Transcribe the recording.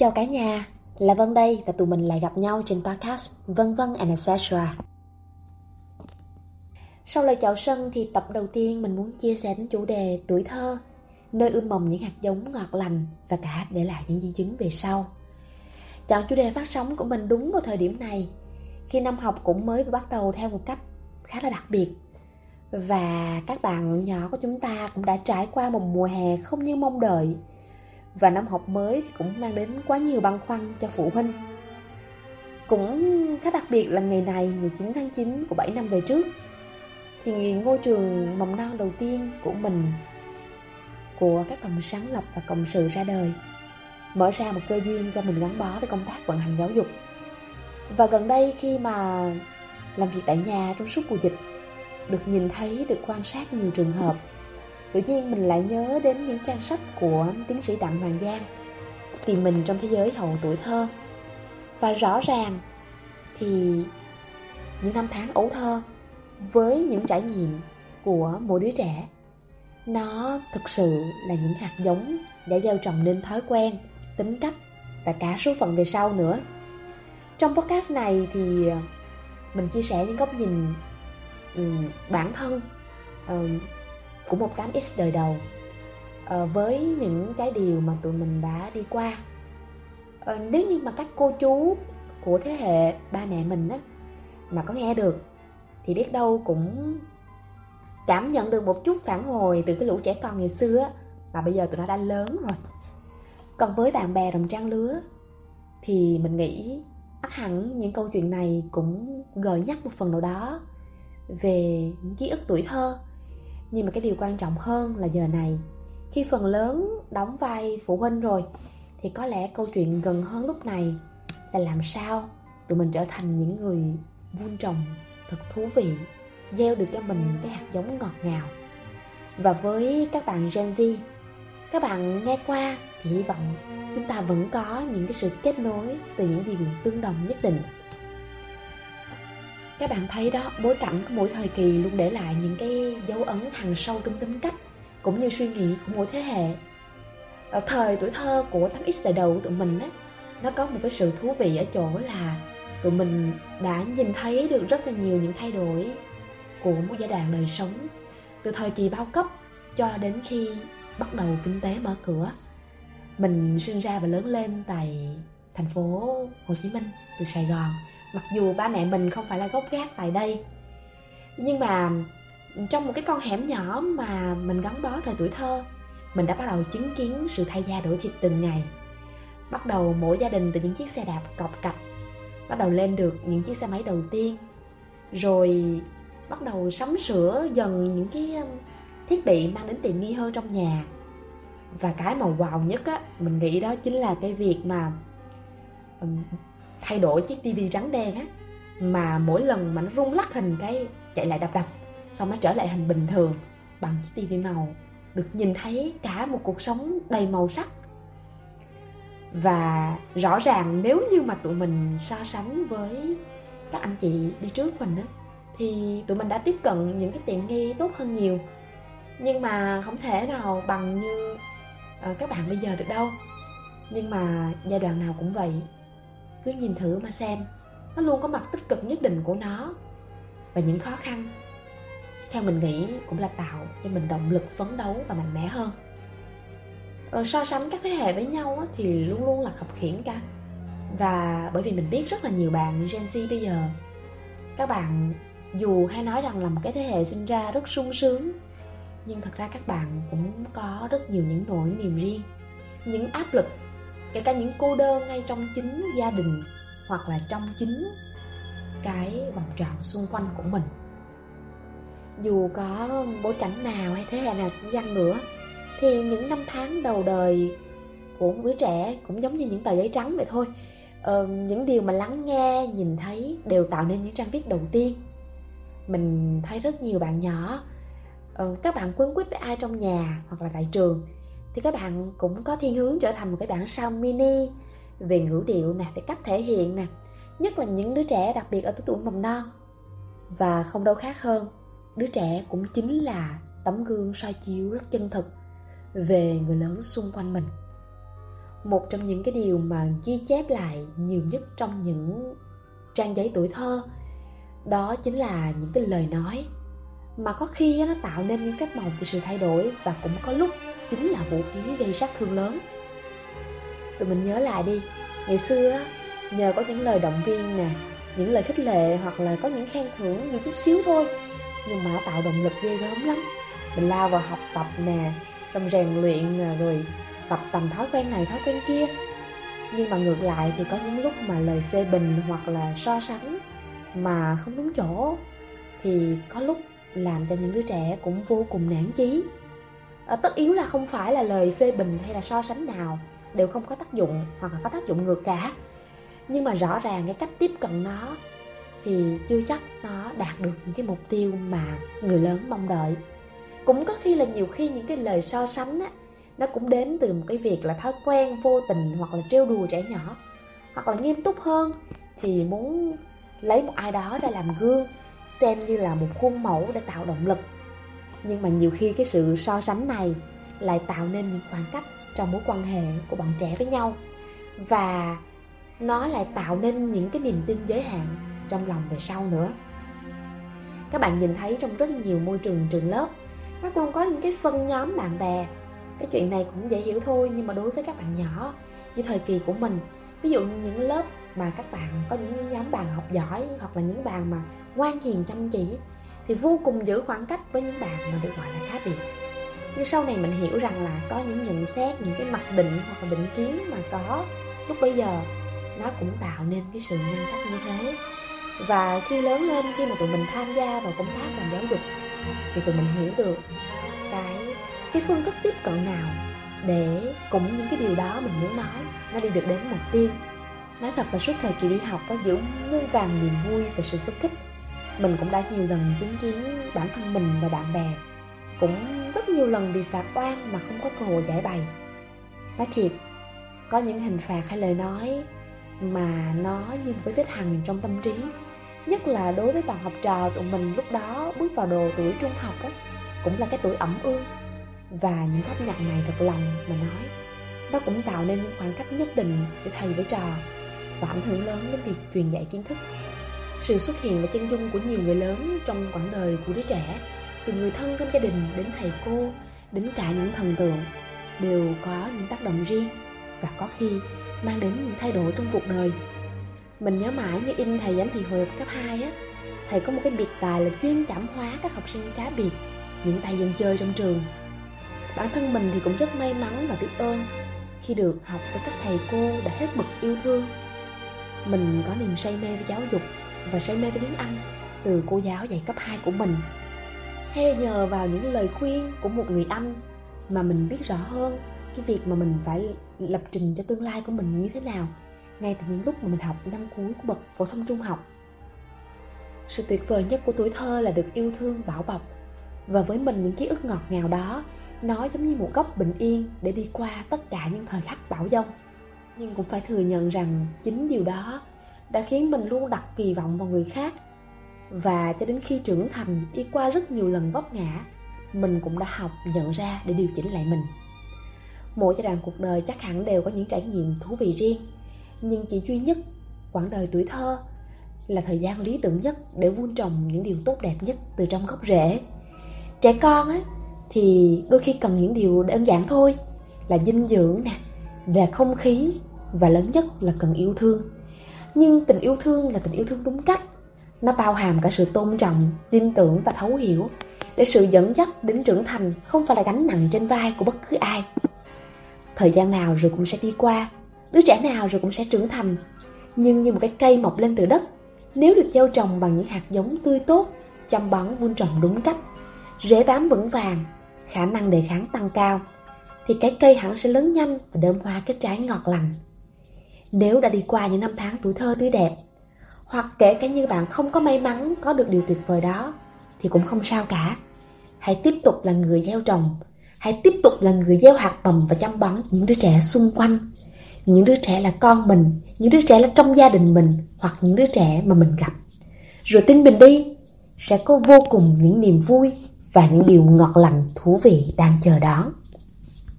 Chào cả nhà, là Vân đây và tụi mình lại gặp nhau trên podcast Vân Vân and etc. Sau lời chào sân thì tập đầu tiên mình muốn chia sẻ đến chủ đề tuổi thơ, nơi ươm mầm những hạt giống ngọt lành và cả để lại những di chứng về sau. Chọn chủ đề phát sóng của mình đúng vào thời điểm này, khi năm học cũng mới bắt đầu theo một cách khá là đặc biệt. Và các bạn nhỏ của chúng ta cũng đã trải qua một mùa hè không như mong đợi – và năm học mới thì cũng mang đến quá nhiều băn khoăn cho phụ huynh. Cũng khá đặc biệt là ngày này, ngày 9 tháng 9 của 7 năm về trước, thì ngôi trường mầm non đầu tiên của mình, của các đồng sáng lập và cộng sự ra đời, mở ra một cơ duyên cho mình gắn bó với công tác vận hành giáo dục. Và gần đây khi mà làm việc tại nhà trong suốt mùa dịch, được nhìn thấy, được quan sát nhiều trường hợp Tự nhiên mình lại nhớ đến những trang sách của tiến sĩ Đặng Hoàng Giang. Tìm mình trong thế giới hậu tuổi thơ. Và rõ ràng thì những năm tháng ấu thơ Với những trải nghiệm của mỗi đứa trẻ Nó thực sự là những hạt giống để gieo trồng nên thói quen, tính cách và cả số phận về sau nữa. Trong podcast này thì ờ, mình chia sẻ những góc nhìn um, bản thân um, của một 8X đời đầu à, với những cái điều mà tụi mình đã đi qua. À, nếu như mà các cô chú của thế hệ ba mẹ mình á mà có nghe được thì biết đâu cũng cảm nhận được một chút phản hồi từ cái lũ trẻ con ngày xưa á, mà bây giờ tụi nó đã lớn rồi. Còn với bạn bè đồng trang lứa thì mình nghĩ ắt hẳn những câu chuyện này cũng gợi nhắc một phần nào đó về những ký ức tuổi thơ nhưng mà cái điều quan trọng hơn là giờ này, khi phần lớn đóng vai phụ huynh rồi, thì có lẽ câu chuyện gần hơn lúc này là làm sao tụi mình trở thành những người vun trồng thật thú vị, gieo được cho mình cái hạt giống ngọt ngào. Và với các bạn Gen Z, các bạn nghe qua thì hy vọng chúng ta vẫn có những cái sự kết nối từ những điều tương đồng nhất định các bạn thấy đó, bối cảnh của mỗi thời kỳ luôn để lại những cái dấu ấn thằng sâu trong tính cách, cũng như suy nghĩ của mỗi thế hệ. Ở thời tuổi thơ của 8X đời đầu của tụi mình á, nó có một cái sự thú vị ở chỗ là tụi mình đã nhìn thấy được rất là nhiều những thay đổi của một giai đoạn đời sống, từ thời kỳ bao cấp cho đến khi bắt đầu kinh tế mở cửa. Mình sinh ra và lớn lên tại thành phố Hồ Chí Minh, từ Sài Gòn mặc dù ba mẹ mình không phải là gốc gác tại đây, nhưng mà trong một cái con hẻm nhỏ mà mình gắn bó thời tuổi thơ, mình đã bắt đầu chứng kiến sự thay da đổi thịt từng ngày. Bắt đầu mỗi gia đình từ những chiếc xe đạp cọc cạch, bắt đầu lên được những chiếc xe máy đầu tiên, rồi bắt đầu sắm sửa dần những cái um, thiết bị mang đến tiện nghi hơn trong nhà. Và cái mà wow nhất á, mình nghĩ đó chính là cái việc mà um, thay đổi chiếc tivi trắng đen á, mà mỗi lần mà nó rung lắc hình cái chạy lại đập đập, xong nó trở lại hình bình thường bằng chiếc tivi màu, được nhìn thấy cả một cuộc sống đầy màu sắc. Và rõ ràng nếu như mà tụi mình so sánh với các anh chị đi trước mình á, thì tụi mình đã tiếp cận những cái tiện nghi tốt hơn nhiều. Nhưng mà không thể nào bằng như ờ, các bạn bây giờ được đâu. Nhưng mà giai đoạn nào cũng vậy cứ nhìn thử mà xem. Nó luôn có mặt tích cực nhất định của nó. Và những khó khăn theo mình nghĩ cũng là tạo cho mình động lực phấn đấu và mạnh mẽ hơn. Ờ, so sánh các thế hệ với nhau á, thì luôn luôn là khập khiển cả. Và bởi vì mình biết rất là nhiều bạn Gen Z bây giờ. Các bạn dù hay nói rằng là một cái thế hệ sinh ra rất sung sướng nhưng thật ra các bạn cũng có rất nhiều những nỗi niềm riêng những áp lực kể cả những cô đơn ngay trong chính gia đình hoặc là trong chính cái vòng tròn xung quanh của mình. Dù có bối cảnh nào hay thế hệ nào cũng dân nữa thì những năm tháng đầu đời của một đứa trẻ cũng giống như những tờ giấy trắng vậy thôi. Ờ, những điều mà lắng nghe nhìn thấy đều tạo nên những trang viết đầu tiên. Mình thấy rất nhiều bạn nhỏ ờ, các bạn quấn quýt với ai trong nhà hoặc là tại trường thì các bạn cũng có thiên hướng trở thành một cái bản sao mini về ngữ điệu nè, về cách thể hiện nè, nhất là những đứa trẻ đặc biệt ở tuổi mầm non. Và không đâu khác hơn, đứa trẻ cũng chính là tấm gương soi chiếu rất chân thực về người lớn xung quanh mình. một trong những cái điều mà ghi chép lại nhiều nhất trong những trang giấy tuổi thơ đó chính là những cái lời nói mà có khi nó tạo nên những phép màu của sự thay đổi và cũng có lúc chính là vũ khí gây sát thương lớn. Tụi mình nhớ lại đi, ngày xưa nhờ có những lời động viên nè, những lời khích lệ hoặc là có những khen thưởng nhiều chút xíu thôi. Nhưng mà tạo động lực ghê gớm lắm. Mình lao vào học tập nè, xong rèn luyện rồi tập tầm thói quen này, thói quen kia. Nhưng mà ngược lại thì có những lúc mà lời phê bình hoặc là so sánh mà không đúng chỗ, thì có lúc làm cho những đứa trẻ cũng vô cùng nản chí à, tất yếu là không phải là lời phê bình hay là so sánh nào đều không có tác dụng hoặc là có tác dụng ngược cả. Nhưng mà rõ ràng cái cách tiếp cận nó thì chưa chắc nó đạt được những cái mục tiêu mà người lớn mong đợi. Cũng có khi là nhiều khi những cái lời so sánh á nó cũng đến từ một cái việc là thói quen vô tình hoặc là trêu đùa trẻ nhỏ. Hoặc là nghiêm túc hơn thì muốn lấy một ai đó ra làm gương xem như là một khuôn mẫu để tạo động lực nhưng mà nhiều khi cái sự so sánh này lại tạo nên những khoảng cách trong mối quan hệ của bọn trẻ với nhau. Và nó lại tạo nên những cái niềm tin giới hạn trong lòng về sau nữa. Các bạn nhìn thấy trong rất nhiều môi trường trường lớp, nó luôn có những cái phân nhóm bạn bè. Cái chuyện này cũng dễ hiểu thôi, nhưng mà đối với các bạn nhỏ, như thời kỳ của mình, ví dụ những lớp mà các bạn có những nhóm bạn học giỏi hoặc là những bạn mà ngoan hiền, chăm chỉ thì vô cùng giữ khoảng cách với những bạn mà được gọi là khác biệt. Nhưng sau này mình hiểu rằng là có những nhận xét, những cái mặc định hoặc là định kiến mà có lúc bây giờ, nó cũng tạo nên cái sự nhân cách như thế. Và khi lớn lên, khi mà tụi mình tham gia vào công tác làm giáo dục, thì tụi mình hiểu được cái cái phương thức tiếp cận nào để cũng những cái điều đó mình muốn nói, nó đi được đến mục tiêu. Nói thật là suốt thời kỳ đi học có giữ muôn vàng niềm vui và sự phấn khích mình cũng đã nhiều lần chứng kiến bản thân mình và bạn bè cũng rất nhiều lần bị phạt oan mà không có cơ hội giải bày. Nói thiệt có những hình phạt hay lời nói mà nó như một cái vết hằn trong tâm trí nhất là đối với bạn học trò tụi mình lúc đó bước vào đồ tuổi trung học đó, cũng là cái tuổi ẩm ương và những góc nhặt này thật lòng mà nói nó cũng tạo nên những khoảng cách nhất định giữa thầy với trò và ảnh hưởng lớn đến việc truyền dạy kiến thức sự xuất hiện và chân dung của nhiều người lớn trong quãng đời của đứa trẻ, từ người thân trong gia đình đến thầy cô, đến cả những thần tượng, đều có những tác động riêng và có khi mang đến những thay đổi trong cuộc đời. Mình nhớ mãi như in thầy giám thị hồi cấp 2 á, thầy có một cái biệt tài là chuyên cảm hóa các học sinh cá biệt, những tay dân chơi trong trường. Bản thân mình thì cũng rất may mắn và biết ơn khi được học với các thầy cô đã hết mực yêu thương. Mình có niềm say mê với giáo dục và say mê với tiếng Anh từ cô giáo dạy cấp 2 của mình. Hay nhờ vào những lời khuyên của một người anh mà mình biết rõ hơn cái việc mà mình phải lập trình cho tương lai của mình như thế nào ngay từ những lúc mà mình học năm cuối của bậc phổ thông trung học. Sự tuyệt vời nhất của tuổi thơ là được yêu thương bảo bọc, và với mình những ký ức ngọt ngào đó, nó giống như một góc bình yên để đi qua tất cả những thời khắc bão dông. Nhưng cũng phải thừa nhận rằng chính điều đó đã khiến mình luôn đặt kỳ vọng vào người khác. Và cho đến khi trưởng thành, đi qua rất nhiều lần vấp ngã, mình cũng đã học nhận ra để điều chỉnh lại mình. Mỗi giai đoạn cuộc đời chắc hẳn đều có những trải nghiệm thú vị riêng, nhưng chỉ duy nhất quãng đời tuổi thơ là thời gian lý tưởng nhất để vun trồng những điều tốt đẹp nhất từ trong gốc rễ. Trẻ con á, thì đôi khi cần những điều đơn giản thôi, là dinh dưỡng nè, là không khí, và lớn nhất là cần yêu thương nhưng tình yêu thương là tình yêu thương đúng cách. Nó bao hàm cả sự tôn trọng, tin tưởng và thấu hiểu. Để sự dẫn dắt đến trưởng thành không phải là gánh nặng trên vai của bất cứ ai. Thời gian nào rồi cũng sẽ đi qua, đứa trẻ nào rồi cũng sẽ trưởng thành. Nhưng như một cái cây mọc lên từ đất, nếu được gieo trồng bằng những hạt giống tươi tốt, chăm bón vun trồng đúng cách, rễ bám vững vàng, khả năng đề kháng tăng cao, thì cái cây hẳn sẽ lớn nhanh và đơm hoa kết trái ngọt lành nếu đã đi qua những năm tháng tuổi thơ tươi đẹp, hoặc kể cả như bạn không có may mắn, có được điều tuyệt vời đó, thì cũng không sao cả. Hãy tiếp tục là người gieo trồng. Hãy tiếp tục là người gieo hạt mầm và chăm bón những đứa trẻ xung quanh. Những đứa trẻ là con mình, những đứa trẻ là trong gia đình mình, hoặc những đứa trẻ mà mình gặp. Rồi tin mình đi, sẽ có vô cùng những niềm vui và những điều ngọt lành thú vị đang chờ đón.